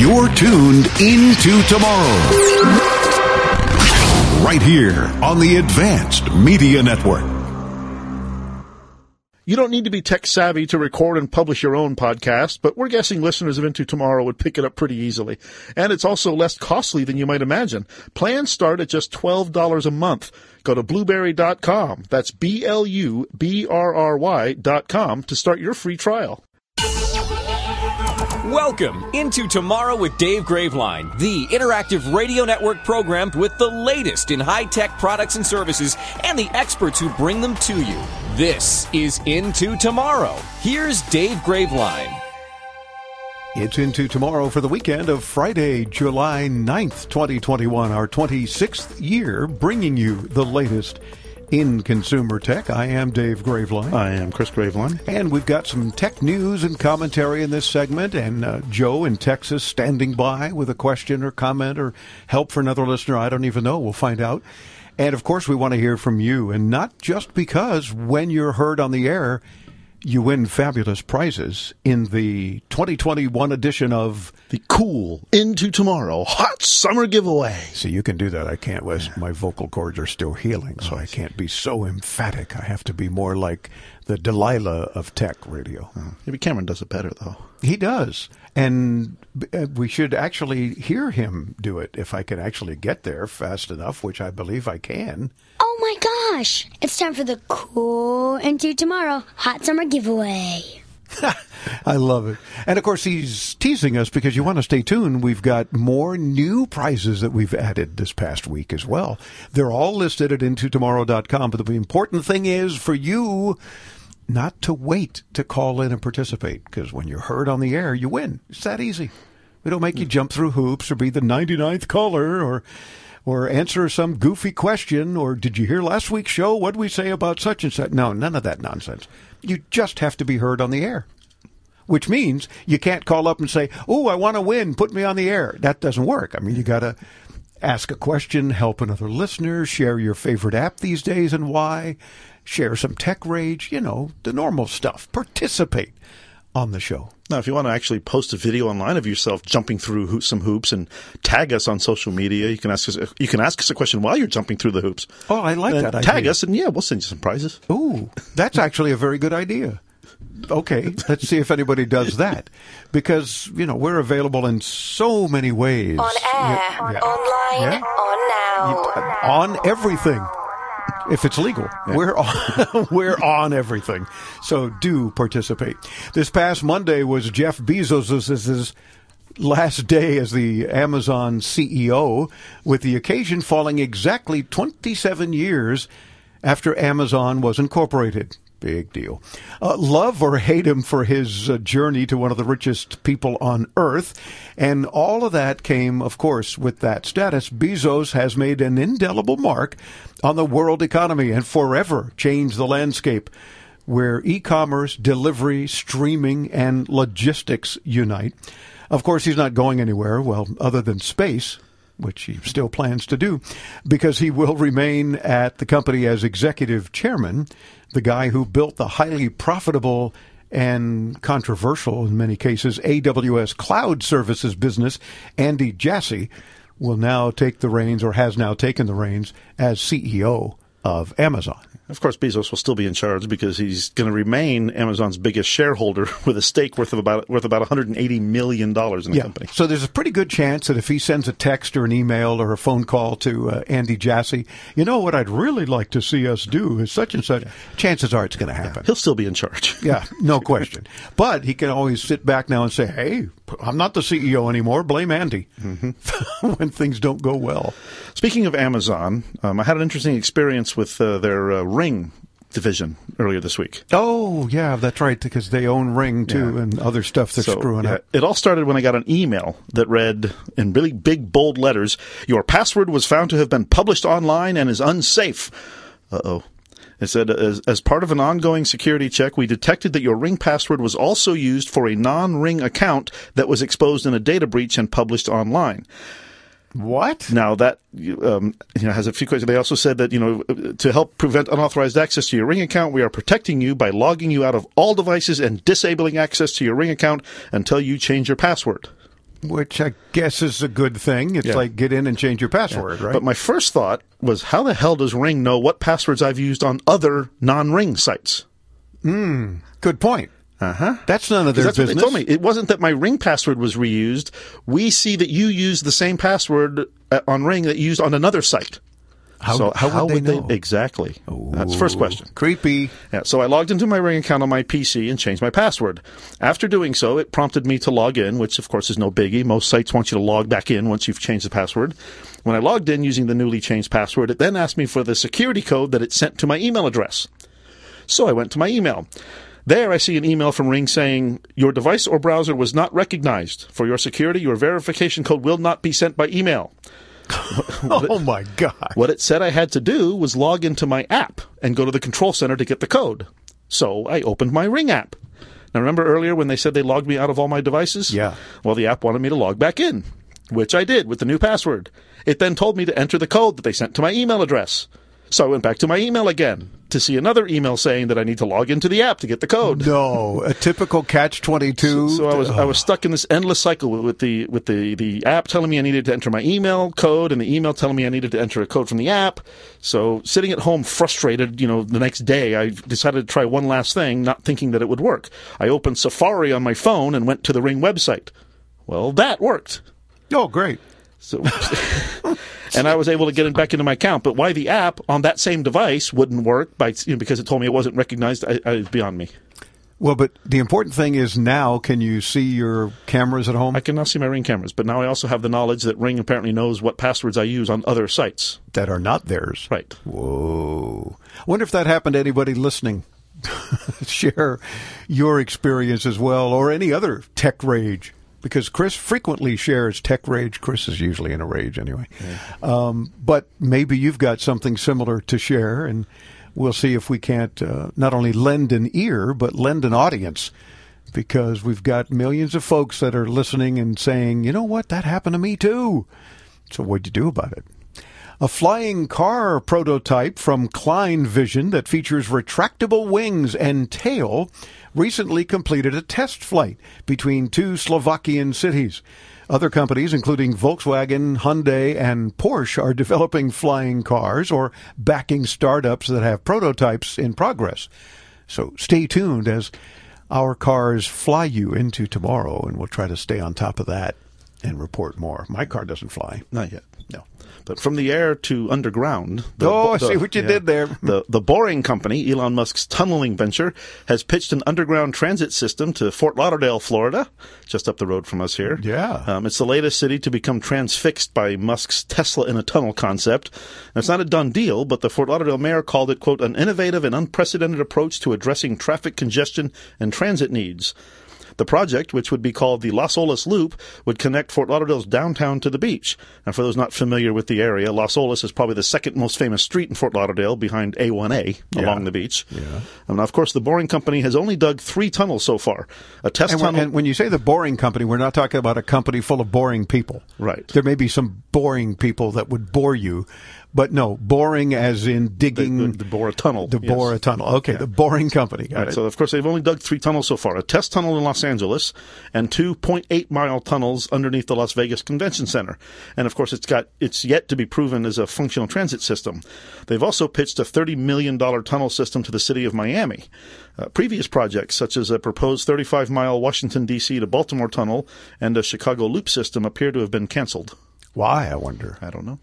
You're tuned into tomorrow. Right here on the Advanced Media Network. You don't need to be tech savvy to record and publish your own podcast, but we're guessing listeners of Into Tomorrow would pick it up pretty easily. And it's also less costly than you might imagine. Plans start at just $12 a month. Go to blubrry.com. That's B-L-U-B-R-R-Y dot com to start your free trial. Welcome into Tomorrow with Dave Graveline, the interactive radio network program with the latest in high tech products and services and the experts who bring them to you. This is Into Tomorrow. Here's Dave Graveline. It's into tomorrow for the weekend of Friday, July 9th, 2021, our 26th year, bringing you the latest in consumer tech. I am Dave Graveline. I am Chris Graveline. And we've got some tech news and commentary in this segment, and uh, Joe in Texas standing by with a question or comment or help for another listener. I don't even know. We'll find out. And of course, we want to hear from you, and not just because when you're heard on the air, you win fabulous prizes in the 2021 edition of The cool Into Tomorrow hot summer giveaway. See, you can do that. I can't. My vocal cords are still healing, so oh, I can't be so emphatic. I have to be more like the Delilah of tech radio. Maybe Cameron does it better, though. He does, and uh, we should actually hear him do it if I can actually get there fast enough, which I believe I can. Oh my gosh! It's time for the cool into tomorrow hot summer giveaway. I love it. And of course, he's teasing us because you want to stay tuned. We've got more new prizes that we've added this past week as well. They're all listed at intotomorrow.com. But the important thing is for you not to wait to call in and participate because when you're heard on the air, you win. It's that easy. We don't make you hmm. jump through hoops or be the 99th caller or or answer some goofy question or did you hear last week's show? What we say about such and such? No none of that nonsense. You just have to be heard on the air which means you can't call up and say oh i want to win. Put me on the air. That doesn't work. I mean you got to ask a question help another listener share your favorite app these days and why share some tech rage you know the normal stuff participate on the show Now, if you want to actually post a video online of yourself jumping through ho- some hoops and tag us on social media, you can ask us. You can ask us a question while you're jumping through the hoops. oh i like And that tag idea. us, and yeah, we'll send you some prizes. Ooh, that's actually a very good idea. Okay, let's see if anybody does that. Because, you know, we're available in so many ways. On air, Yeah. online, Yeah. on now. Uh, on everything. If it's legal, we're on, we're on everything. So do participate. This past Monday was Jeff Bezos's last day as the Amazon CEO, with the occasion falling exactly 27 years after Amazon was incorporated. Big deal. Uh, love or hate him for his uh, journey to one of the richest people on earth. And all of that came, of course, with that status. Bezos has made an indelible mark on the world economy and forever changed the landscape where e commerce, delivery, streaming, and logistics unite. Of course, he's not going anywhere, well, other than space which he still plans to do, because he will remain at the company as executive chairman, the guy who built the highly profitable and controversial in many cases AWS cloud services business, Andy Jassy, will now take the reins or has now taken the reins as CEO of Amazon. Of course, Bezos will still be in charge because he's going to remain Amazon's biggest shareholder with a stake worth of about worth about 180 million dollars in the company. So there's a pretty good chance that if he sends a text or an email or a phone call to uh, Andy Jassy, you know what I'd really like to see us do is such and such. Chances are it's going to happen. He'll still be in charge. Yeah, no question. But he can always sit back now and say, "Hey, I'm not the CEO anymore. Blame Andy." when things don't go well. Speaking of Amazon, um, I had an interesting experience with uh, their uh, Ring division earlier this week. Oh, yeah, that's right, because they own Ring too Yeah. and other stuff they're So, screwing yeah, up. It all started when I got an email that read in really big bold letters, "Your password was found to have been published online and is unsafe." Uh oh. It said, as, as part of an ongoing security check, we detected that your Ring password was also used for a non-Ring account that was exposed in a data breach and published online. What? Now that um, you know has a few questions. They also said that you know to help prevent unauthorized access to your Ring account, we are protecting you by logging you out of all devices and disabling access to your Ring account until you change your password. which I guess is a good thing. It's Yeah. like get in and change your password, right? But my first thought was, how the hell does Ring know what passwords I've used on other non-Ring sites? Hmm. Good point. Uh huh. That's none of their That's what business. they told me. It wasn't that my Ring password was reused. We see that you used the same password uh, on Ring that you used on another site. How, so how, would, they know? exactly? That's the first question. Creepy. Yeah, so I logged into my Ring account on my PC and changed my password. After doing so, it prompted me to log in, which of course is no biggie. Most sites want you to log back in once you've changed the password. When I logged in using the newly changed password, it then asked me for the security code that it sent to my email address. So I went to my email. There I see an email from Ring saying, Your device or browser was not recognized. For your security, your verification code will not be sent by email. Oh my god. What it said I had to do was log into my app and go to the control center to get the code. So I opened my Ring app. Now remember earlier when they said they logged me out of all my devices? Yeah. Well, the app wanted me to log back in, which I did with the new password. It then told me to enter the code that they sent to my email address. So I went back to my email again to see another email saying that I need to log into the app to get the code. No, a typical catch twenty two. So I was I was stuck in this endless cycle with, with the with the the app telling me I needed to enter my email code and the email telling me I needed to enter a code from the app. So sitting at home frustrated, you know, the next day I decided to try one last thing, not thinking that it would work. I opened Safari on my phone and went to the Ring website. Well, that worked. Oh, great. So, and I was able to get it back into my account. But why the app on that same device wouldn't work by you know, because it told me it wasn't recognized, I, I, it's beyond me. Well, but the important thing is now can you see your cameras at home I can now see my Ring cameras, but now I also have the knowledge that Ring apparently knows what passwords I use on other sites. that are not theirs? Right. Whoa. I wonder if that happened to anybody listening. Share your experience as well, or any other tech rage. Because Chris frequently shares tech rage. Chris is usually in a rage anyway. Um, but maybe you've got something similar to share, and we'll see if we can't uh, not only lend an ear, but lend an audience. Because we've got millions of folks that are listening and saying, you know what, that happened to me too. So what'd you do about it? A flying car prototype from Klein Vision that features retractable wings and tail recently completed a test flight between two Slovakian cities. Other companies, including Volkswagen, Hyundai, and Porsche, are developing flying cars or backing startups that have prototypes in progress. So stay tuned as our cars fly you into tomorrow, and we'll try to stay on top of that and report more. My car doesn't fly. Not yet. No. But from the air to underground. The, Oh, I see what you did there. The the Boring Company, Elon Musk's tunneling venture, has pitched an underground transit system to Fort Lauderdale, Florida, just up the road from us here. Yeah. Um, it's the latest city to become transfixed by Musk's Tesla in a tunnel concept. And it's not a done deal, but the Fort Lauderdale mayor called it, quote, an innovative and unprecedented approach to addressing traffic congestion and transit needs. The project, which would be called the Las Olas Loop, would connect Fort Lauderdale's downtown to the beach. And for those not familiar with the area, Las Olas is probably the second most famous street in Fort Lauderdale behind A1A along the beach. Yeah. And now, of course, the Boring Company has only dug three tunnels so far. A test And, tunnel. and when you say the boring company, we're not talking about a company full of boring people. Right. There may be some boring people that would bore you, but no, boring as in digging the, the bore a tunnel. the yes. bore a tunnel. Okay, the boring company. Got Right, it. so of course they've only dug three tunnels so far: a test tunnel in Los Angeles and two 0.8 mile tunnels underneath the Las Vegas Convention Center. And of course, it's got it's yet to be proven as a functional transit system. They've also pitched a 30 million dollar tunnel system to the city of Miami. Uh, previous projects, such as a proposed 35 mile Washington D.C. to Baltimore tunnel and a Chicago Loop system, appear to have been canceled. Why, I wonder. I don't know.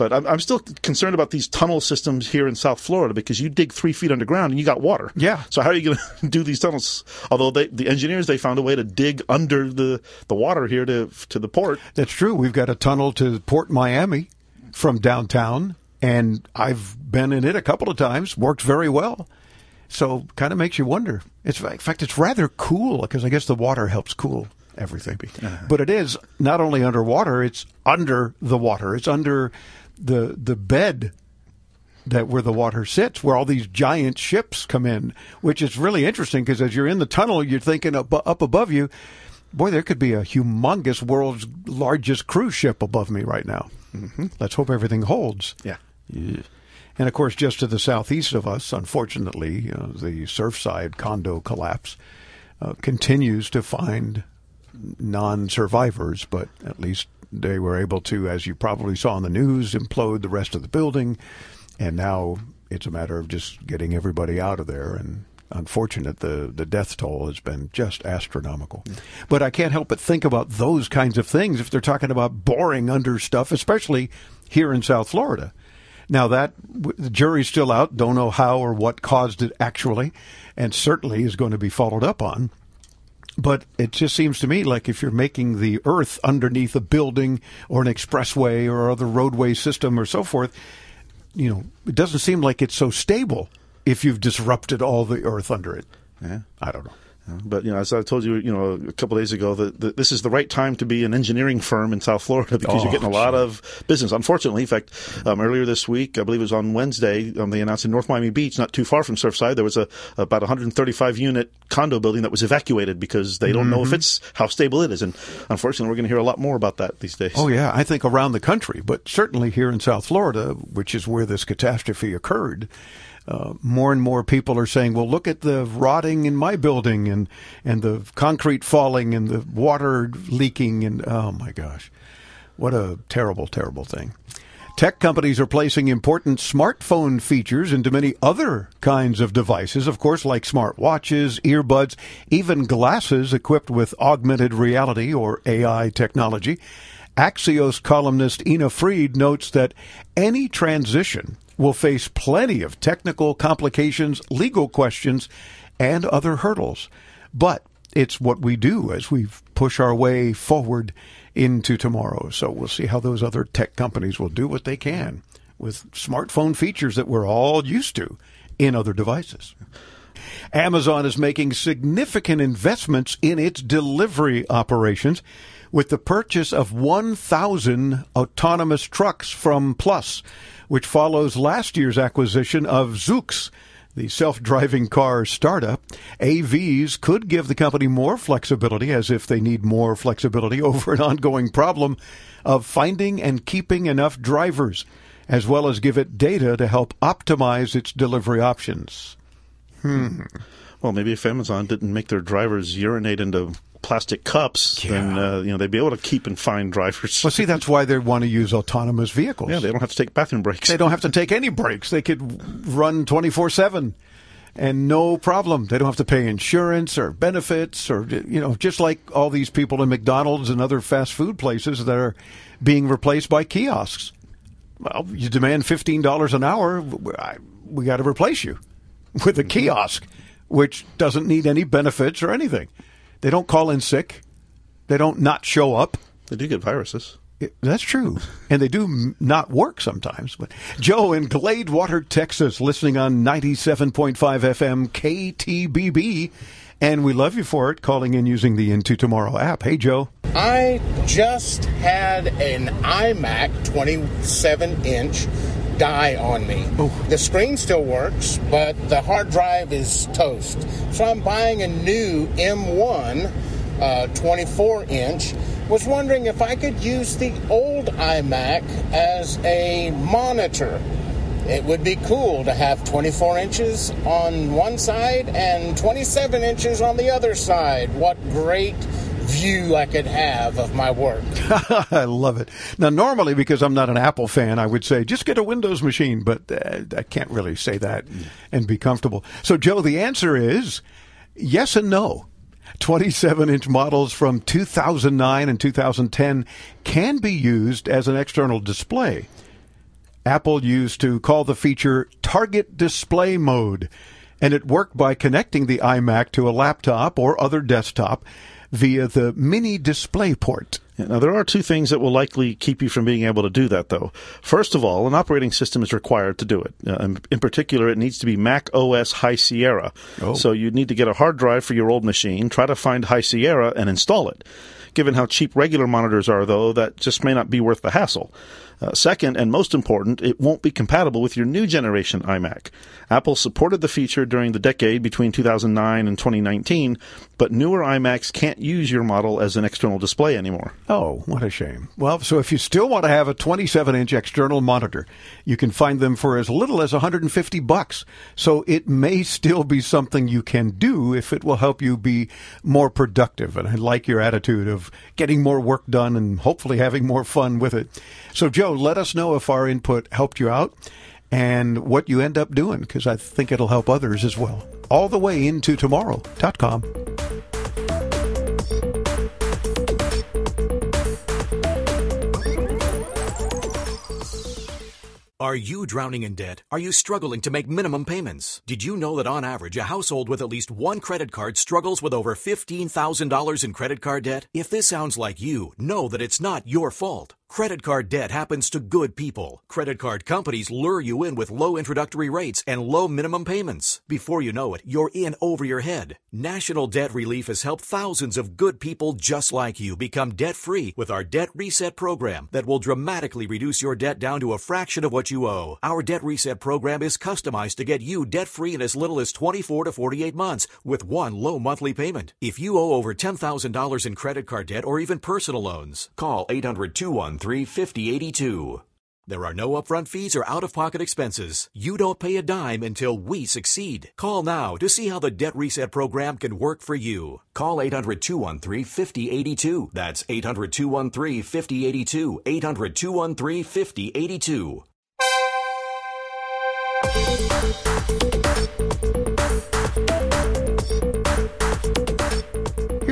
But I'm, I'm still concerned about these tunnel systems here in South Florida because you dig three feet underground and you got water. Yeah. So how are you going to do these tunnels? Although they, the engineers they found a way to dig under the, the water here to to the port. That's true. We've got a tunnel to Port Miami from downtown, and I've been in it a couple of times. Works very well. So, kind of makes you wonder. It's in fact, it's rather cool because I guess the water helps cool everything. Uh-huh. But it is not only underwater; it's under the water. It's under the the bed that where the water sits, where all these giant ships come in, which is really interesting because as you're in the tunnel, you're thinking up, up above you, boy, there could be a humongous world's largest cruise ship above me right now. Mm-hmm. Let's hope everything holds. Yeah. And of course, just to the southeast of us, unfortunately, uh, the Surfside condo collapse uh, continues to find non-survivors, but at least they were able to, as you probably saw in the news, implode the rest of the building, and now it's a matter of just getting everybody out of there. And unfortunate, the the death toll has been just astronomical. But I can't help but think about those kinds of things if they're talking about boring under stuff, especially here in South Florida. Now that the jury's still out, don't know how or what caused it actually, and certainly is going to be followed up on. But it just seems to me like if you're making the earth underneath a building or an expressway or other roadway system or so forth, you know, it doesn't seem like it's so stable if you've disrupted all the earth under it. Yeah. I don't know. But you know, as I told you, you know, a couple of days ago, that, that this is the right time to be an engineering firm in South Florida because Oh, you're getting a lot sure. of business. Unfortunately, in fact, um, earlier this week, I believe it was on Wednesday, um, they announced in North Miami Beach, not too far from Surfside, there was a about 135 unit condo building that was evacuated because they don't Mm-hmm. know if it's how stable it is. And unfortunately, we're going to hear a lot more about that these days. Oh yeah, I think around the country, but certainly here in South Florida, which is where this catastrophe occurred, uh, more and more people are saying, "Well, look at the rotting in my building and and the concrete falling and the water leaking and oh my gosh, what a terrible, terrible thing." Tech companies are placing important smartphone features into many other kinds of devices, of course, like smartwatches, earbuds, even glasses equipped with augmented reality or AI technology. Axios columnist Ina Fried notes that any transition will face plenty of technical complications, legal questions, and other hurdles. But it's what we do as we push our way forward into tomorrow. So we'll see how those other tech companies will do what they can with smartphone features that we're all used to in other devices. Amazon is making significant investments in its delivery operations with the purchase of 1,000 autonomous trucks from Plus, which follows last year's acquisition of Zoox, the self-driving car startup. AVs could give the company more flexibility as if they need more flexibility over an ongoing problem of finding and keeping enough drivers, as well as give it data to help optimize its delivery options. Well, maybe if Amazon didn't make their drivers urinate into plastic cups, then uh, you know they'd be able to keep and find drivers. Well, see, that's why they want to use autonomous vehicles. yeah, they don't have to take bathroom breaks. They don't have to take any breaks. They could run 24 7 and no problem. They don't have to pay insurance or benefits or, you know, just like all these people in McDonald's and other fast food places that are being replaced by kiosks. Well, you demand $15 an hour, I- we got to replace you with a kiosk, which doesn't need any benefits or anything. They don't call in sick. They don't not show up. They do get viruses. It- That's true. And they do m- not work sometimes. But Joe in Gladewater, Texas, listening on 97.5 FM KTBB. And we love you for it, calling in using the Into Tomorrow app. Hey, Joe. I just had an iMac 27 inch die on me. The screen still works, but the hard drive is toast. So I'm buying a new M1 uh, 24 inch. Was wondering if I could use the old iMac as a monitor. It would be cool to have 24 inches on one side and 27 inches on the other side. What great view I could have of my work. I love it. Now, normally, because I'm not an Apple fan, I would say just get a Windows machine, but uh, I can't really say that and be comfortable. So, Joe, the answer is yes and no. 27 inch models from 2009 and 2010 can be used as an external display. Apple used to call the feature target display mode, and it worked by connecting the iMac to a laptop or other desktop via the mini display port. Now, there are two things that will likely keep you from being able to do that, though. First of all, an operating system is required to do it. Uh, in, in particular, it needs to be Mac OS High Sierra. So you'd need to get a hard drive for your old machine, try to find High Sierra, and install it. Given how cheap regular monitors are, though, that just may not be worth the hassle. Uh, second, and most important, it won't be compatible with your new generation iMac. Apple supported the feature during the decade between 2009 and 2019, but newer iMacs can't use your model as an external display anymore. Oh, what a shame. Well, so if you still want to have a 27 inch external monitor, you can find them for as little as 150 bucks. So it may still be something you can do if it will help you be more productive. And I like your attitude of getting more work done and hopefully having more fun with it. So, Joe, let us know if our input helped you out and what you end up doing because I think it'll help others as well. All the way into tomorrow.com. Are you drowning in debt? Are you struggling to make minimum payments? Did you know that on average, a household with at least one credit card struggles with over $15,000 in credit card debt? If this sounds like you, know that it's not your fault. Credit card debt happens to good people. Credit card companies lure you in with low introductory rates and low minimum payments. Before you know it, you're in over your head. National Debt Relief has helped thousands of good people just like you become debt free with our Debt Reset program that will dramatically reduce your debt down to a fraction of what you owe. Our Debt Reset program is customized to get you debt free in as little as 24 to 48 months with one low monthly payment. If you owe over $10,000 in credit card debt or even personal loans, call 800 213 5082. There are no upfront fees or out of pocket expenses. You don't pay a dime until we succeed. Call now to see how the Debt Reset program can work for you. Call 800 213 5082. That's 800 213 5082. 800 213 5082.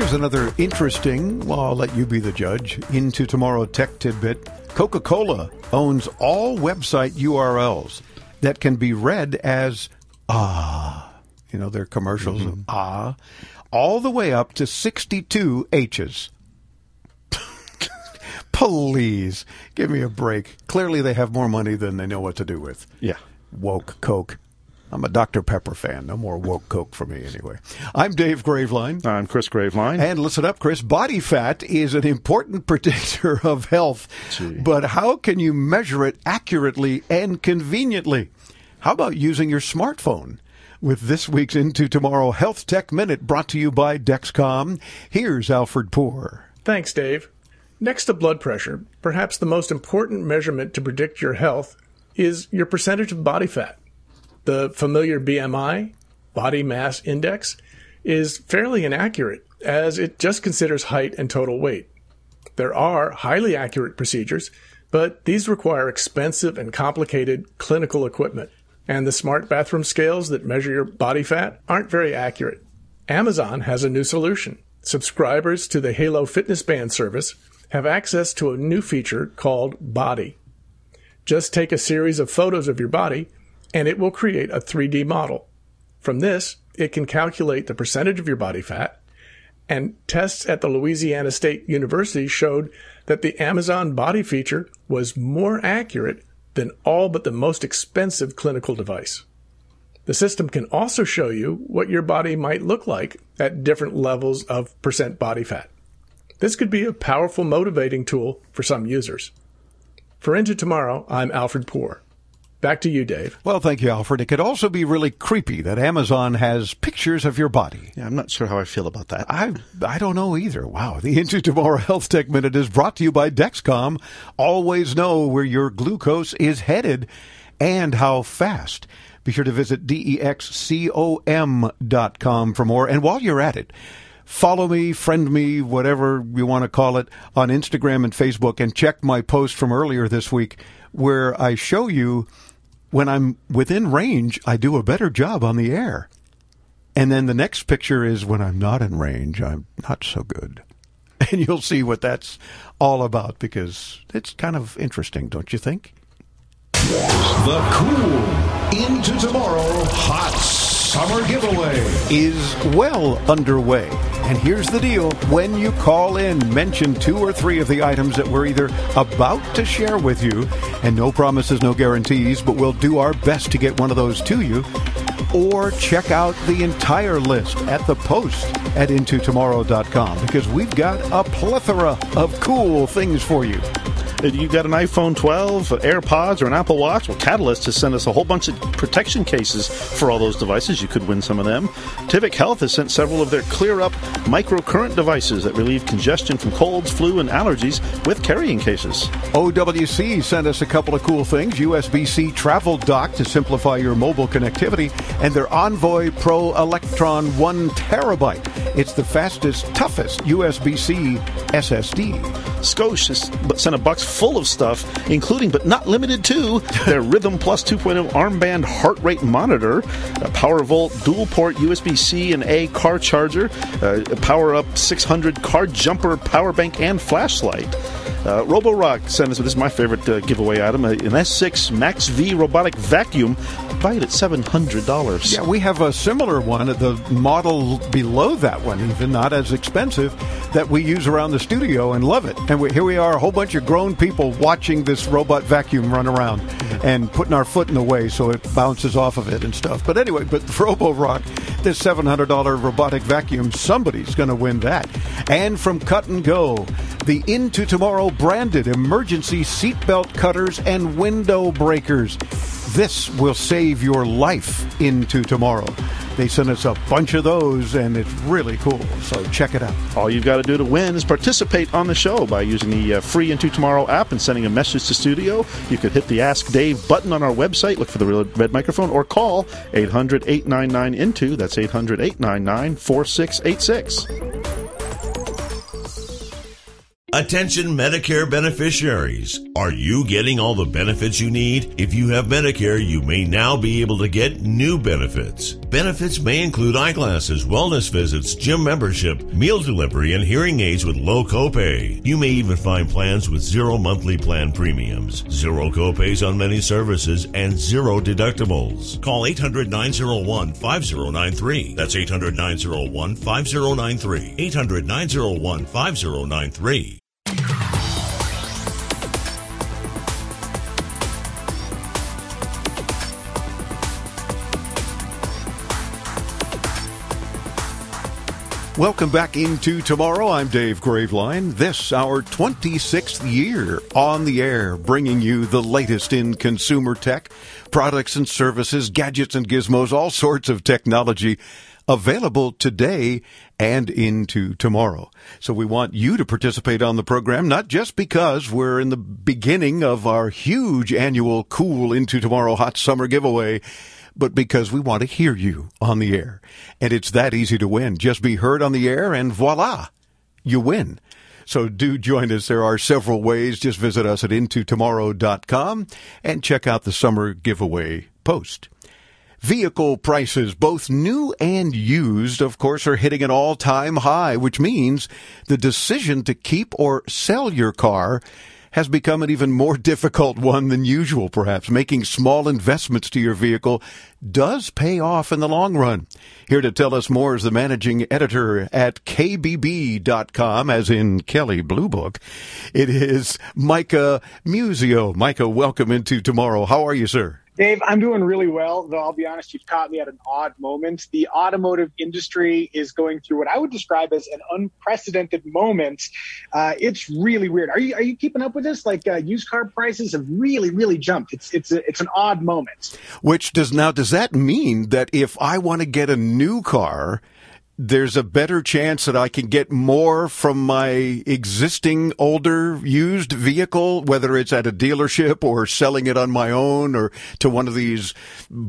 Here's another interesting, well, I'll let you be the judge, into tomorrow tech tidbit. Coca Cola owns all website URLs that can be read as ah, you know, their commercials of ah, all the way up to 62 H's. Please give me a break. Clearly, they have more money than they know what to do with. Yeah. Woke Coke. I'm a Dr. Pepper fan. No more woke Coke for me, anyway. I'm Dave Graveline. I'm Chris Graveline. And listen up, Chris. Body fat is an important predictor of health, Gee. but how can you measure it accurately and conveniently? How about using your smartphone? With this week's Into Tomorrow Health Tech Minute brought to you by Dexcom, here's Alfred Poor. Thanks, Dave. Next to blood pressure, perhaps the most important measurement to predict your health is your percentage of body fat. The familiar BMI, body mass index, is fairly inaccurate as it just considers height and total weight. There are highly accurate procedures, but these require expensive and complicated clinical equipment. And the smart bathroom scales that measure your body fat aren't very accurate. Amazon has a new solution. Subscribers to the Halo Fitness Band service have access to a new feature called Body. Just take a series of photos of your body and it will create a 3D model. From this, it can calculate the percentage of your body fat, and tests at the Louisiana State University showed that the Amazon body feature was more accurate than all but the most expensive clinical device. The system can also show you what your body might look like at different levels of percent body fat. This could be a powerful motivating tool for some users. For Into Tomorrow, I'm Alfred Poor. Back to you, Dave. Well, thank you, Alfred. It could also be really creepy that Amazon has pictures of your body. Yeah, I'm not sure how I feel about that. I I don't know either. Wow. The Into Tomorrow Health Tech Minute is brought to you by Dexcom. Always know where your glucose is headed and how fast. Be sure to visit E dexcom.com for more. And while you're at it, follow me, friend me, whatever you want to call it, on Instagram and Facebook, and check my post from earlier this week where I show you when I'm within range, I do a better job on the air. And then the next picture is when I'm not in range, I'm not so good. And you'll see what that's all about because it's kind of interesting, don't you think? The cool into tomorrow hot summer giveaway. is well underway. And here's the deal when you call in, mention two or three of the items that we're either about to share with you, and no promises, no guarantees, but we'll do our best to get one of those to you. Or check out the entire list at the post at intotomorrow.com because we've got a plethora of cool things for you. Uh, You got an iPhone 12, uh, AirPods, or an Apple Watch? Well, Catalyst has sent us a whole bunch of protection cases for all those devices. You could win some of them. Tivic Health has sent several of their Clear Up microcurrent devices that relieve congestion from colds, flu, and allergies with carrying cases. OWC sent us a couple of cool things USB C travel dock to simplify your mobile connectivity, and their Envoy Pro Elektron 1 terabyte. It's the fastest, toughest USB C SSD. Scosche has sent a box full of stuff, including but not limited to their Rhythm Plus 2.0 armband heart rate monitor, a PowerVolt dual port USB C and A car charger, uh, a Power Up 600 car jumper power bank, and flashlight. Uh, Roborock sent us, this is my favorite uh, giveaway item, uh, an S6 Max V robotic vacuum, valued at $700. Yeah, we have a similar one, the model below that one, even not as expensive, that we use around the studio and love it. And we, here we are, a whole bunch of grown people watching this robot vacuum run around and putting our foot in the way so it bounces off of it and stuff. But anyway, but Roborock, this $700 robotic vacuum, somebody's going to win that. And from Cut and Go, the Into Tomorrow branded emergency seatbelt cutters and window breakers. This will save your life into tomorrow. They sent us a bunch of those, and it's really cool. So check it out. All you've got to do to win is participate on the show by using the uh, free Into Tomorrow app and sending a message to studio. You could hit the Ask Dave button on our website, look for the red microphone, or call 800 899 INTO. That's 800 899 4686. Attention Medicare beneficiaries. Are you getting all the benefits you need? If you have Medicare, you may now be able to get new benefits. Benefits may include eyeglasses, wellness visits, gym membership, meal delivery, and hearing aids with low copay. You may even find plans with zero monthly plan premiums, zero copays on many services, and zero deductibles. Call 800 901 5093. That's 800 901 Welcome back into tomorrow. I'm Dave Graveline. This, our 26th year on the air, bringing you the latest in consumer tech, products and services, gadgets and gizmos, all sorts of technology available today and into tomorrow. So we want you to participate on the program, not just because we're in the beginning of our huge annual Cool Into Tomorrow Hot Summer giveaway, but because we want to hear you on the air. And it's that easy to win. Just be heard on the air and voila, you win. So do join us. There are several ways. Just visit us at intotomorrow.com and check out the summer giveaway post. Vehicle prices, both new and used, of course, are hitting an all time high, which means the decision to keep or sell your car has become an even more difficult one than usual, perhaps. Making small investments to your vehicle does pay off in the long run. Here to tell us more is the managing editor at KBB.com, as in Kelley Blue Book. It is Micah Muzio. Micah, welcome into tomorrow. How are you, sir? Dave, I'm doing really well, though I'll be honest, you've caught me at an odd moment. The automotive industry is going through what I would describe as an unprecedented moment. Uh, it's really weird. Are you are you keeping up with this? Like uh, used car prices have really really jumped. It's it's a, it's an odd moment. Which does now does that mean that if I want to get a new car, there's a better chance that I can get more from my existing older used vehicle, whether it's at a dealership or selling it on my own or to one of these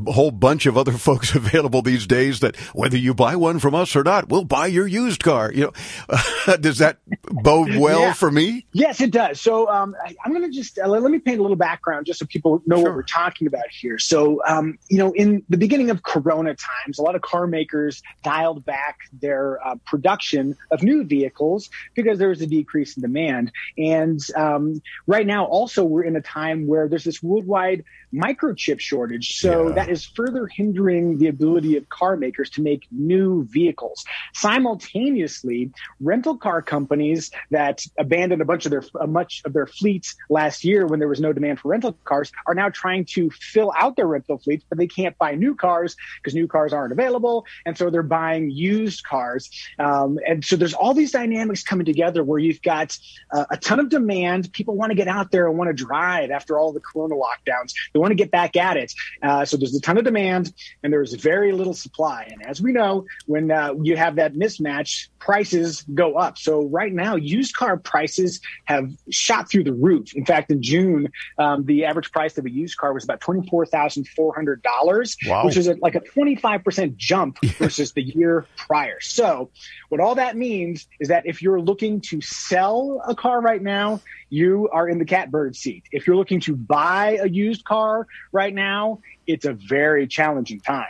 whole bunch of other folks available these days that whether you buy one from us or not, we'll buy your used car. You know, does that bode well Yeah. for me? Yes, it does. So um, I, I'm going to just uh, let, let me paint a little background just so people know what we're talking about here. So, um, you know, in the beginning of Corona times, a lot of car makers dialed back their uh, production of new vehicles because there was a decrease in demand. And um, right now, also, we're in a time where there's this worldwide microchip shortage. So that is further hindering the ability of car makers to make new vehicles. Simultaneously, rental car companies that abandoned a bunch of their a much of their fleets last year when there was no demand for rental cars are now trying to fill out their rental fleets, but they can't buy new cars because new cars aren't available, and so they're buying used used cars. Um, and so there's all these dynamics coming together where you've got uh, a ton of demand. People want to get out there and want to drive after all the corona lockdowns. They want to get back at it. Uh, so there's a ton of demand and there's very little supply. And as we know, when uh, you have that mismatch, prices go up. So right now, used car prices have shot through the roof. In fact, in June, um, the average price of a used car was about twenty-four thousand four hundred dollars, Wow. which is a, like a twenty-five percent jump versus the year prior. So, what all that means is that if you're looking to sell a car right now, you are in the catbird seat. If you're looking to buy a used car right now, it's a very challenging time.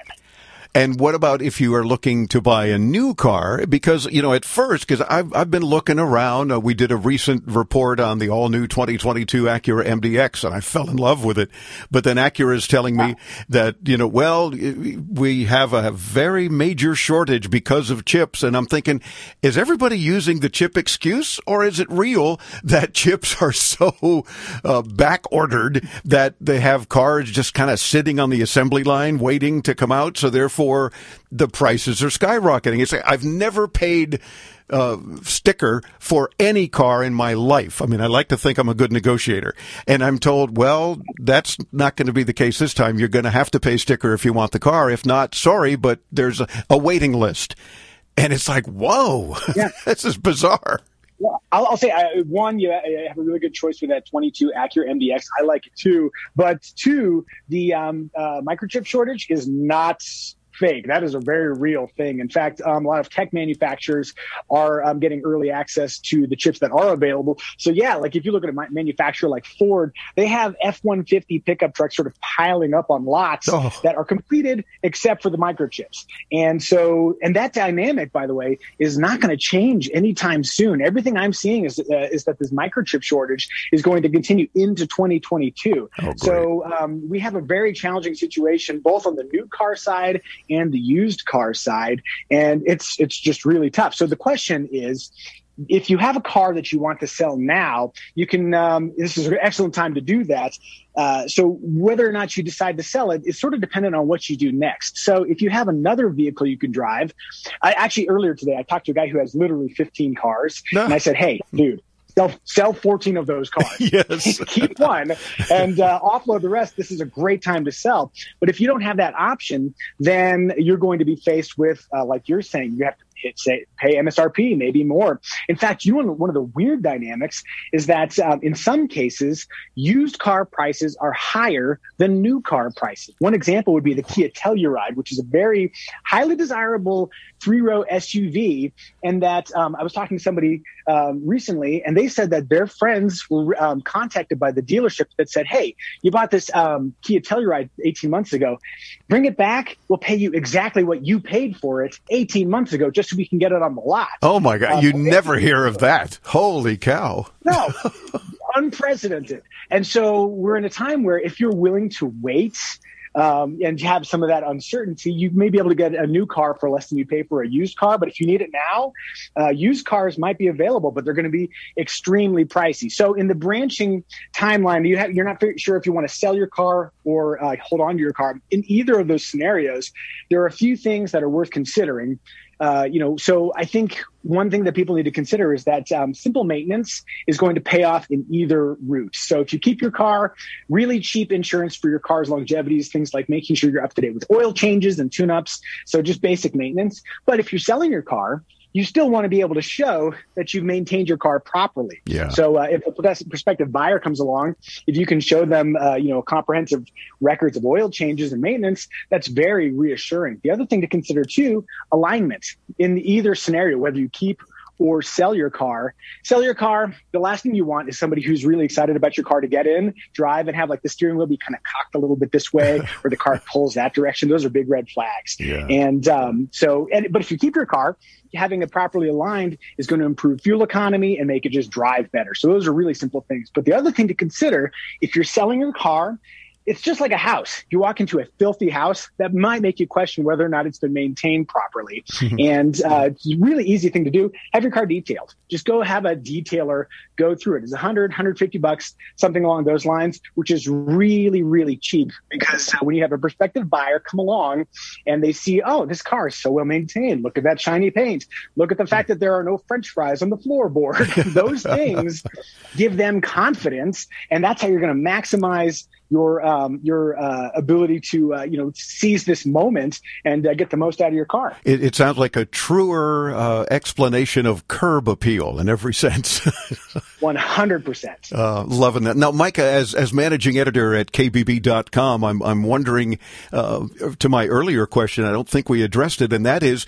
And what about if you are looking to buy a new car? Because, you know, at first, because I've, I've been looking around, uh, we did a recent report on the all new 2022 Acura MDX and I fell in love with it. But then Acura is telling me that, you know, well, we have a very major shortage because of chips. And I'm thinking, is everybody using the chip excuse or is it real that chips are so uh, back ordered that they have cars just kind of sitting on the assembly line waiting to come out? So therefore, the prices are skyrocketing. It's I've never paid uh, sticker for any car in my life. I mean, I like to think I'm a good negotiator, and I'm told, well, that's not going to be the case this time. You're going to have to pay sticker if you want the car. If not, sorry, but there's a, a waiting list, and it's like, whoa, Yeah. this is bizarre. I'll, I'll say uh, one, you have a really good choice with that 22 Acura MDX. I like it too. But two, the um, uh, microchip shortage is not fake. That is a very real thing. In fact, um, a lot of tech manufacturers are um, getting early access to the chips that are available. So yeah, like if you look at a manufacturer like Ford, they have F-150 pickup trucks sort of piling up on lots Oh. that are completed except for the microchips. And so, and that dynamic, by the way, is not going to change anytime soon. Everything I'm seeing is uh, is that this microchip shortage is going to continue into 2022. Oh, so um, we have a very challenging situation both on the new car side and the used car side, and it's it's just really tough. So the question is. If you have a car that you want to sell now, you can. Um, this is an excellent time to do that. Uh, so whether or not you decide to sell it is sort of dependent on what you do next. So if you have another vehicle you can drive, I actually earlier today I talked to a guy who has literally 15 cars, No. and I said, "Hey, dude." Sell, sell 14 of those cars. Yes. Keep one and uh, offload the rest. This is a great time to sell. But if you don't have that option, then you're going to be faced with, uh, like you're saying, you have to hit, say, pay MSRP, maybe more. In fact, you know, one of the weird dynamics is that um, in some cases, used car prices are higher than new car prices. One example would be the Kia Telluride, which is a very highly desirable three row SUV. And that um, I was talking to somebody um, recently, and they said that their friends were um, contacted by the dealership that said, Hey, you bought this um, Kia Telluride 18 months ago. Bring it back. We'll pay you exactly what you paid for it 18 months ago, just so we can get it on the lot. Oh my God, Uh, you never hear of that. Holy cow. No, unprecedented. And so we're in a time where if you're willing to wait um, and have some of that uncertainty, you may be able to get a new car for less than you pay for a used car. But if you need it now, uh, used cars might be available, but they're going to be extremely pricey. So in the branching timeline, you have, you're not sure if you want to sell your car or uh, hold on to your car. In either of those scenarios, there are a few things that are worth considering. Uh, you know, so I think one thing that people need to consider is that um, simple maintenance is going to pay off in either route. So if you keep your car, really cheap insurance for your car's longevities, things like making sure you're up to date with oil changes and tune-ups. So just basic maintenance. But if you're selling your car, you still want to be able to show that you've maintained your car properly. Yeah. So uh, if a prospective buyer comes along, if you can show them, uh, you know, comprehensive records of oil changes and maintenance, that's very reassuring. The other thing to consider too, alignment in either scenario, whether you keep or sell your car. Sell your car. The last thing you want is somebody who's really excited about your car to get in, drive, and have like the steering wheel be kind of cocked a little bit this way, or the car pulls that direction. Those are big red flags. Yeah. And um, so, and but if you keep your car, having it properly aligned is going to improve fuel economy and make it just drive better. So those are really simple things. But the other thing to consider if you're selling your car it's just like a house. You walk into a filthy house that might make you question whether or not it's been maintained properly. and uh, it's a really easy thing to do. Have your car detailed. Just go have a detailer go through it. It's 100, 150 bucks, something along those lines, which is really, really cheap because uh, when you have a prospective buyer come along and they see, oh, this car is so well maintained. Look at that shiny paint. Look at the fact that there are no French fries on the floorboard. those things give them confidence, and that's how you're going to maximize your um, your uh, ability to uh, you know seize this moment and uh, get the most out of your car. It, it sounds like a truer uh, explanation of curb appeal in every sense. One hundred percent. Uh, loving that. Now, Micah, as as managing editor at KBB.com, I'm I'm wondering uh, to my earlier question. I don't think we addressed it, and that is,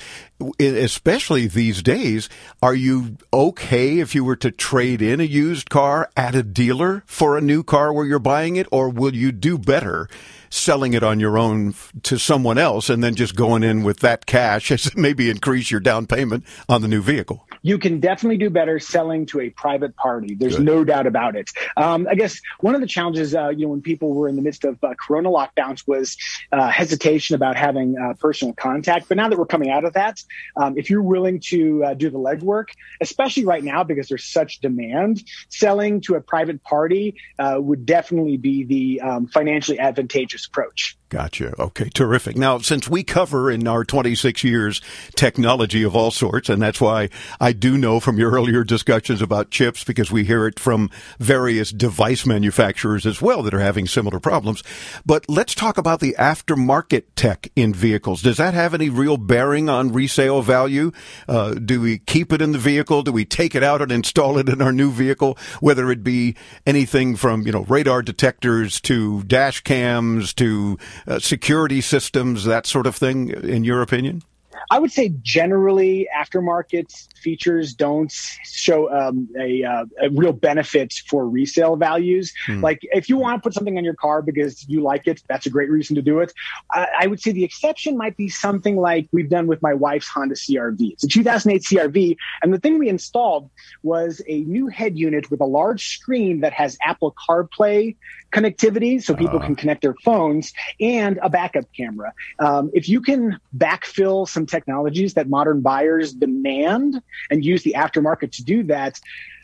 especially these days, are you okay if you were to trade in a used car at a dealer for a new car where you're buying it, or will you do better selling it on your own to someone else and then just going in with that cash as maybe increase your down payment on the new vehicle? You can definitely do better selling to a private party. There's Good. no doubt about it. Um, I guess one of the challenges, uh, you know, when people were in the midst of uh, Corona lockdowns was uh, hesitation about having uh, personal contact. But now that we're coming out of that, um, if you're willing to uh, do the legwork, especially right now because there's such demand, selling to a private party uh, would definitely be the um, financially advantageous approach. Gotcha. Okay, terrific. Now, since we cover in our 26 years technology of all sorts, and that's why I do know from your earlier discussions about chips, because we hear it from various device manufacturers as well that are having similar problems. But let's talk about the aftermarket tech in vehicles. Does that have any real bearing on resale value? Uh, do we keep it in the vehicle? Do we take it out and install it in our new vehicle? Whether it be anything from, you know, radar detectors to dash cams to uh, security systems, that sort of thing, in your opinion? I would say generally aftermarket features don't show um, a, uh, a, real benefit for resale values. Hmm. Like if you want to put something on your car because you like it, that's a great reason to do it. I, I would say the exception might be something like we've done with my wife's Honda CRV. It's a 2008 CRV, and the thing we installed was a new head unit with a large screen that has Apple CarPlay connectivity so people uh. can connect their phones and a backup camera. Um, if you can backfill some technologies that modern buyers demand and use the aftermarket to do that,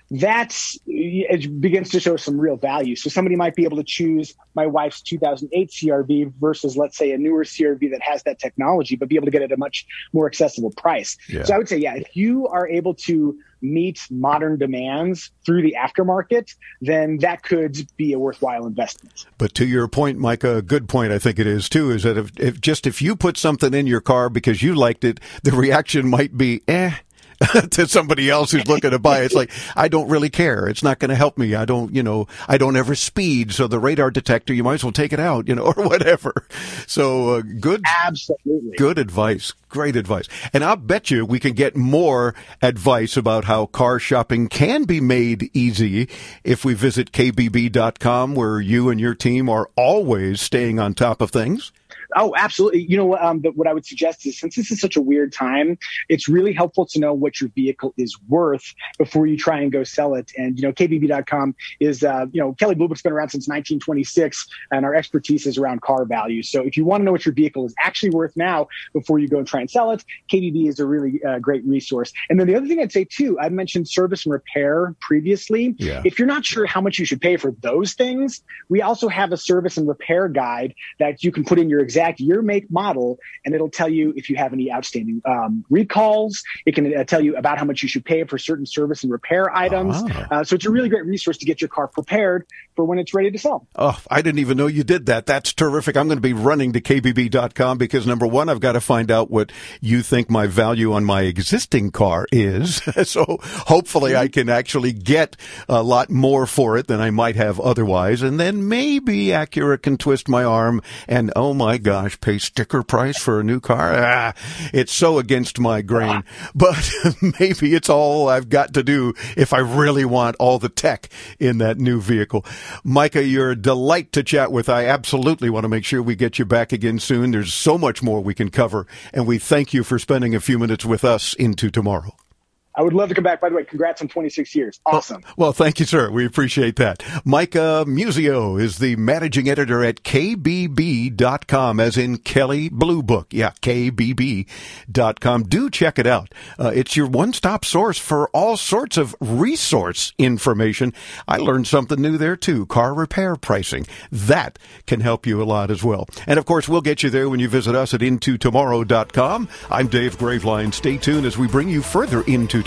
that it begins to show some real value. So somebody might be able to choose my wife's 2008 CRV versus, let's say, a newer CRV that has that technology, but be able to get it at a much more accessible price. Yeah. So I would say, yeah, if you are able to meet modern demands through the aftermarket, then that could be a worthwhile investment. But to your point, Micah, a good point I think it is too, is that if, if just if you put something in your car because you liked it, the reaction might be, eh, to somebody else who's looking to buy. It's like, I don't really care. It's not going to help me. I don't, you know, I don't ever speed. So the radar detector, you might as well take it out, you know, or whatever. So uh, good. Absolutely. Good advice. Great advice. And I'll bet you we can get more advice about how car shopping can be made easy if we visit kbb.com where you and your team are always staying on top of things. Oh, absolutely. You know, what? um, but what I would suggest is since this is such a weird time, it's really helpful to know what your vehicle is worth before you try and go sell it. And, you know, KBB.com is, uh, you know, Kelley Blue Book's been around since 1926 and our expertise is around car value. So if you want to know what your vehicle is actually worth now before you go and try and sell it, KBB is a really uh, great resource. And then the other thing I'd say too, I mentioned service and repair previously. Yeah. If you're not sure how much you should pay for those things, we also have a service and repair guide that you can put in your exam exact year, make, model, and it'll tell you if you have any outstanding um, recalls. It can uh, tell you about how much you should pay for certain service and repair items. Ah. Uh, so it's a really great resource to get your car prepared for when it's ready to sell. Oh, I didn't even know you did that. That's terrific. I'm going to be running to kbb.com because number one, I've got to find out what you think my value on my existing car is. so hopefully I can actually get a lot more for it than I might have otherwise. And then maybe Acura can twist my arm and oh my gosh, pay sticker price for a new car. Ah, it's so against my grain, but maybe it's all I've got to do if I really want all the tech in that new vehicle. Micah, you're a delight to chat with. I absolutely want to make sure we get you back again soon. There's so much more we can cover, and we thank you for spending a few minutes with us into tomorrow. I would love to come back. By the way, congrats on 26 years. Awesome. Well, well thank you, sir. We appreciate that. Micah Muzio is the managing editor at KBB.com, as in Kelley Blue Book. Yeah, KBB.com. Do check it out. Uh, it's your one-stop source for all sorts of resource information. I learned something new there too. Car repair pricing. That can help you a lot as well. And of course, we'll get you there when you visit us at intotomorrow.com. I'm Dave Graveline. Stay tuned as we bring you further into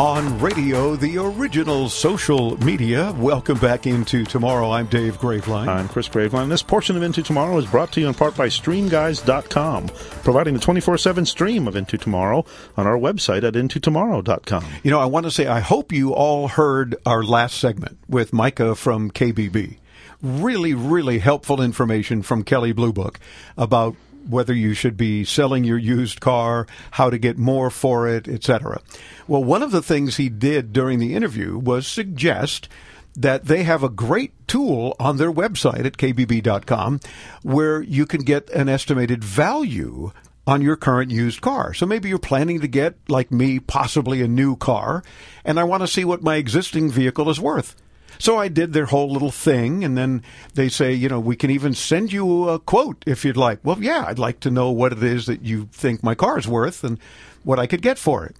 On radio, the original social media. Welcome back into tomorrow. I'm Dave Graveline. I'm Chris Graveline. This portion of Into Tomorrow is brought to you in part by StreamGuys.com, providing the 24-7 stream of Into Tomorrow on our website at IntoTomorrow.com. You know, I want to say I hope you all heard our last segment with Micah from KBB. Really, really helpful information from Kelley Blue Book about whether you should be selling your used car, how to get more for it, etc. Well, one of the things he did during the interview was suggest that they have a great tool on their website at kbb.com where you can get an estimated value on your current used car. So maybe you're planning to get, like me, possibly a new car, and I want to see what my existing vehicle is worth. So I did their whole little thing, and then they say, you know, we can even send you a quote if you'd like. Well, yeah, I'd like to know what it is that you think my car is worth and what I could get for it.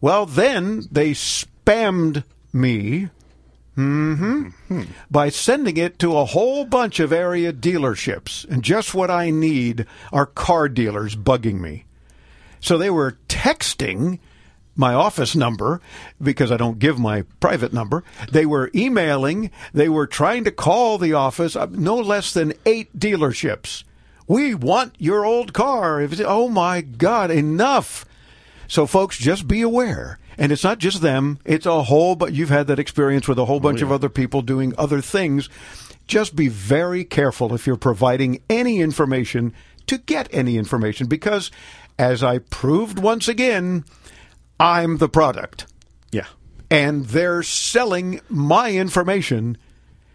Well, then they spammed me Mm-hmm. By sending it to a whole bunch of area dealerships. And just what I need are car dealers bugging me. So they were texting my office number because I don't give my private number. They were emailing. They were trying to call the office. No less than eight dealerships. We want your old car. Oh my God, enough. So folks, just be aware. And it's not just them. It's a whole, but you've had that experience with a whole oh, bunch oh, yeah. of other people doing other things. Just be very careful if you're providing any information to get any information because as I proved once again, I'm the product. Yeah. And they're selling my information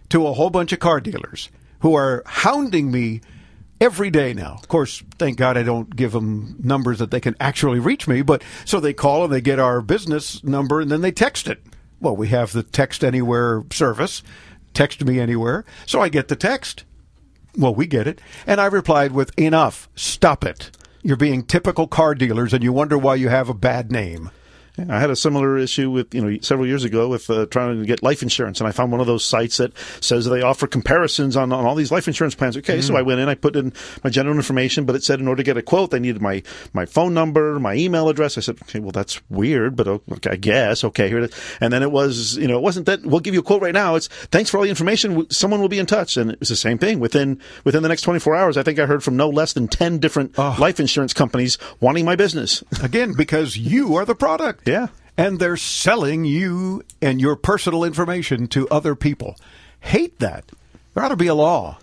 to a whole bunch of car dealers who are hounding me every day now. Of course, thank God I don't give them numbers that they can actually reach me, but so they call and they get our business number and then they text it. Well, we have the text anywhere service. Text me anywhere. So I get the text. Well, we get it. And I replied with enough. Stop it. You're being typical car dealers and you wonder why you have a bad name. I had a similar issue with, you know, several years ago with uh, trying to get life insurance, and I found one of those sites that says they offer comparisons on, on all these life insurance plans. Okay, mm. so I went in, I put in my general information, but it said in order to get a quote, they needed my, my phone number, my email address. I said, okay, well, that's weird, but okay, I guess. Okay, here it is. And then it was, you know, it wasn't that we'll give you a quote right now. It's thanks for all the information. Someone will be in touch. And it was the same thing within, within the next 24 hours. I think I heard from no less than 10 different oh. life insurance companies wanting my business. Again, because you are the product. Yeah and they're selling you and your personal information to other people. Hate that. There ought to be a law.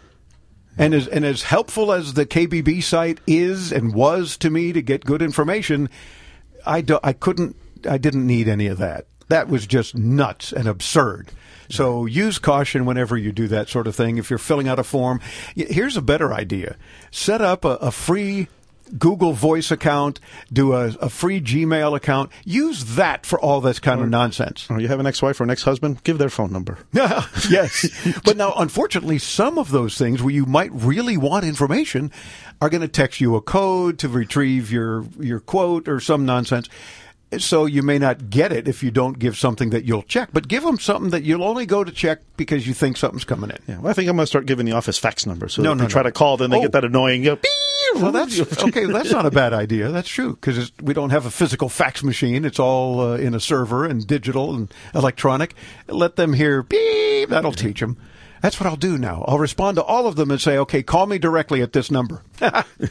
And as and as helpful as the KBB site is and was to me to get good information, I do, I couldn't I didn't need any of that. That was just nuts and absurd. So use caution whenever you do that sort of thing. If you're filling out a form, here's a better idea: set up a, a free Google Voice account, do a, a, free Gmail account. Use that for all this kind or, of nonsense. Or you have an ex-wife or an ex-husband, give their phone number. yes. but now, unfortunately, some of those things where you might really want information are going to text you a code to retrieve your, your quote or some nonsense so you may not get it if you don't give something that you'll check. But give them something that you'll only go to check because you think something's coming in. Yeah, well, I think I'm going to start giving the office fax number. So no, no, they no. try to call, then they oh. get that annoying. You know, well, that's okay. That's not a bad idea. That's true because we don't have a physical fax machine. It's all uh, in a server and digital and electronic. Let them hear beep. That'll teach them. That's what I'll do now. I'll respond to all of them and say, okay, call me directly at this number.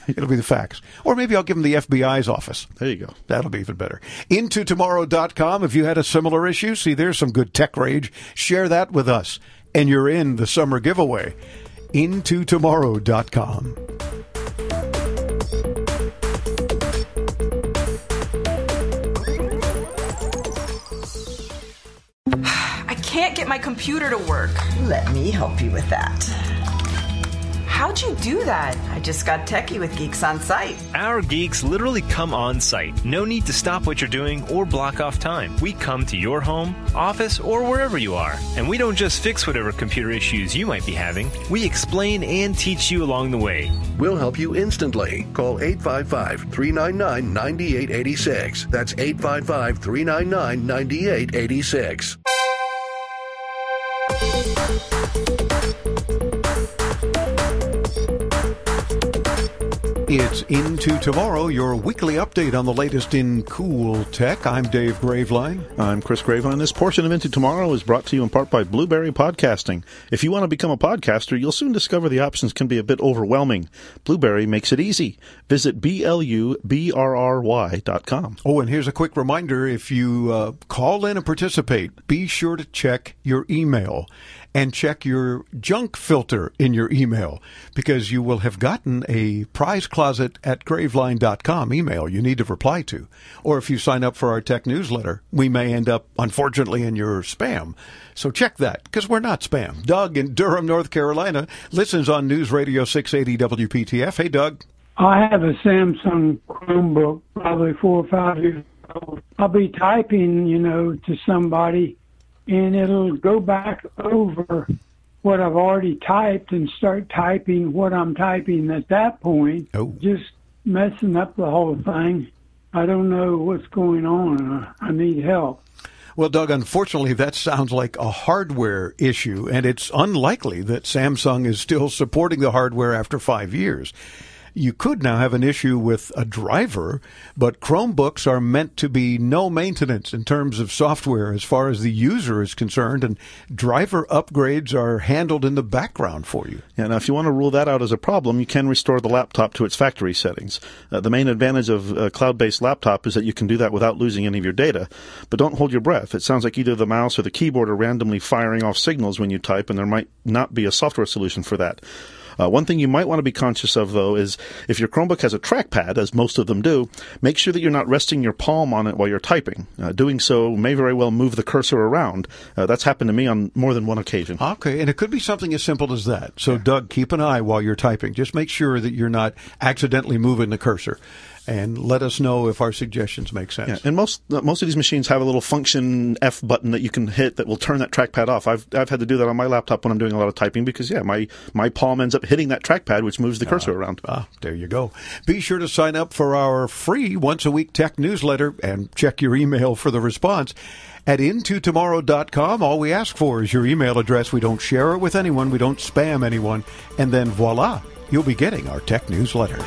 It'll be the fax. Or maybe I'll give them the FBI's office. There you go. That'll be even better. IntoTomorrow.com. If you had a similar issue, see, there's some good tech rage. Share that with us. And you're in the summer giveaway. IntoTomorrow.com. can't get my computer to work. Let me help you with that. How'd you do that? I just got techie with Geeks on Site. Our geeks literally come on site. No need to stop what you're doing or block off time. We come to your home, office, or wherever you are. And we don't just fix whatever computer issues you might be having, we explain and teach you along the way. We'll help you instantly. Call 855 399 9886. That's 855 399 9886. It's Into Tomorrow, your weekly update on the latest in cool tech. I'm Dave Graveline. I'm Chris Graveline. This portion of Into Tomorrow is brought to you in part by Blubrry Podcasting. If you want to become a podcaster, you'll soon discover the options can be a bit overwhelming. Blubrry makes it easy. Visit B-L-U-B-R-R-Y.com. Oh, and here's a quick reminder if you uh, call in and participate, be sure to check your email and check your junk filter in your email because you will have gotten a prize closet at graveline.com email you need to reply to. Or if you sign up for our tech newsletter, we may end up, unfortunately, in your spam. So check that because we're not spam. Doug in Durham, North Carolina listens on News Radio 680 WPTF. Hey, Doug. I have a Samsung Chromebook, probably four or five years old. I'll be typing, you know, to somebody and it'll go back over what I've already typed and start typing what I'm typing at that point. Oh. Just messing up the whole thing. I don't know what's going on. I need help. Well, Doug, unfortunately, that sounds like a hardware issue, and it's unlikely that Samsung is still supporting the hardware after five years. You could now have an issue with a driver, but Chromebooks are meant to be no maintenance in terms of software as far as the user is concerned, and driver upgrades are handled in the background for you. Yeah, now if you want to rule that out as a problem, you can restore the laptop to its factory settings. Uh, the main advantage of a cloud-based laptop is that you can do that without losing any of your data. But don't hold your breath. It sounds like either the mouse or the keyboard are randomly firing off signals when you type, and there might not be a software solution for that. Uh, one thing you might want to be conscious of, though, is if your Chromebook has a trackpad, as most of them do, make sure that you're not resting your palm on it while you're typing. Uh, doing so may very well move the cursor around. Uh, that's happened to me on more than one occasion. Okay, and it could be something as simple as that. So, yeah. Doug, keep an eye while you're typing. Just make sure that you're not accidentally moving the cursor and let us know if our suggestions make sense. Yeah, and most uh, most of these machines have a little function F button that you can hit that will turn that trackpad off. I've I've had to do that on my laptop when I'm doing a lot of typing because yeah, my my palm ends up hitting that trackpad which moves the cursor uh, around. Ah, there you go. Be sure to sign up for our free once a week tech newsletter and check your email for the response. At intotomorrow.com, all we ask for is your email address. We don't share it with anyone. We don't spam anyone. And then voila, you'll be getting our tech newsletter.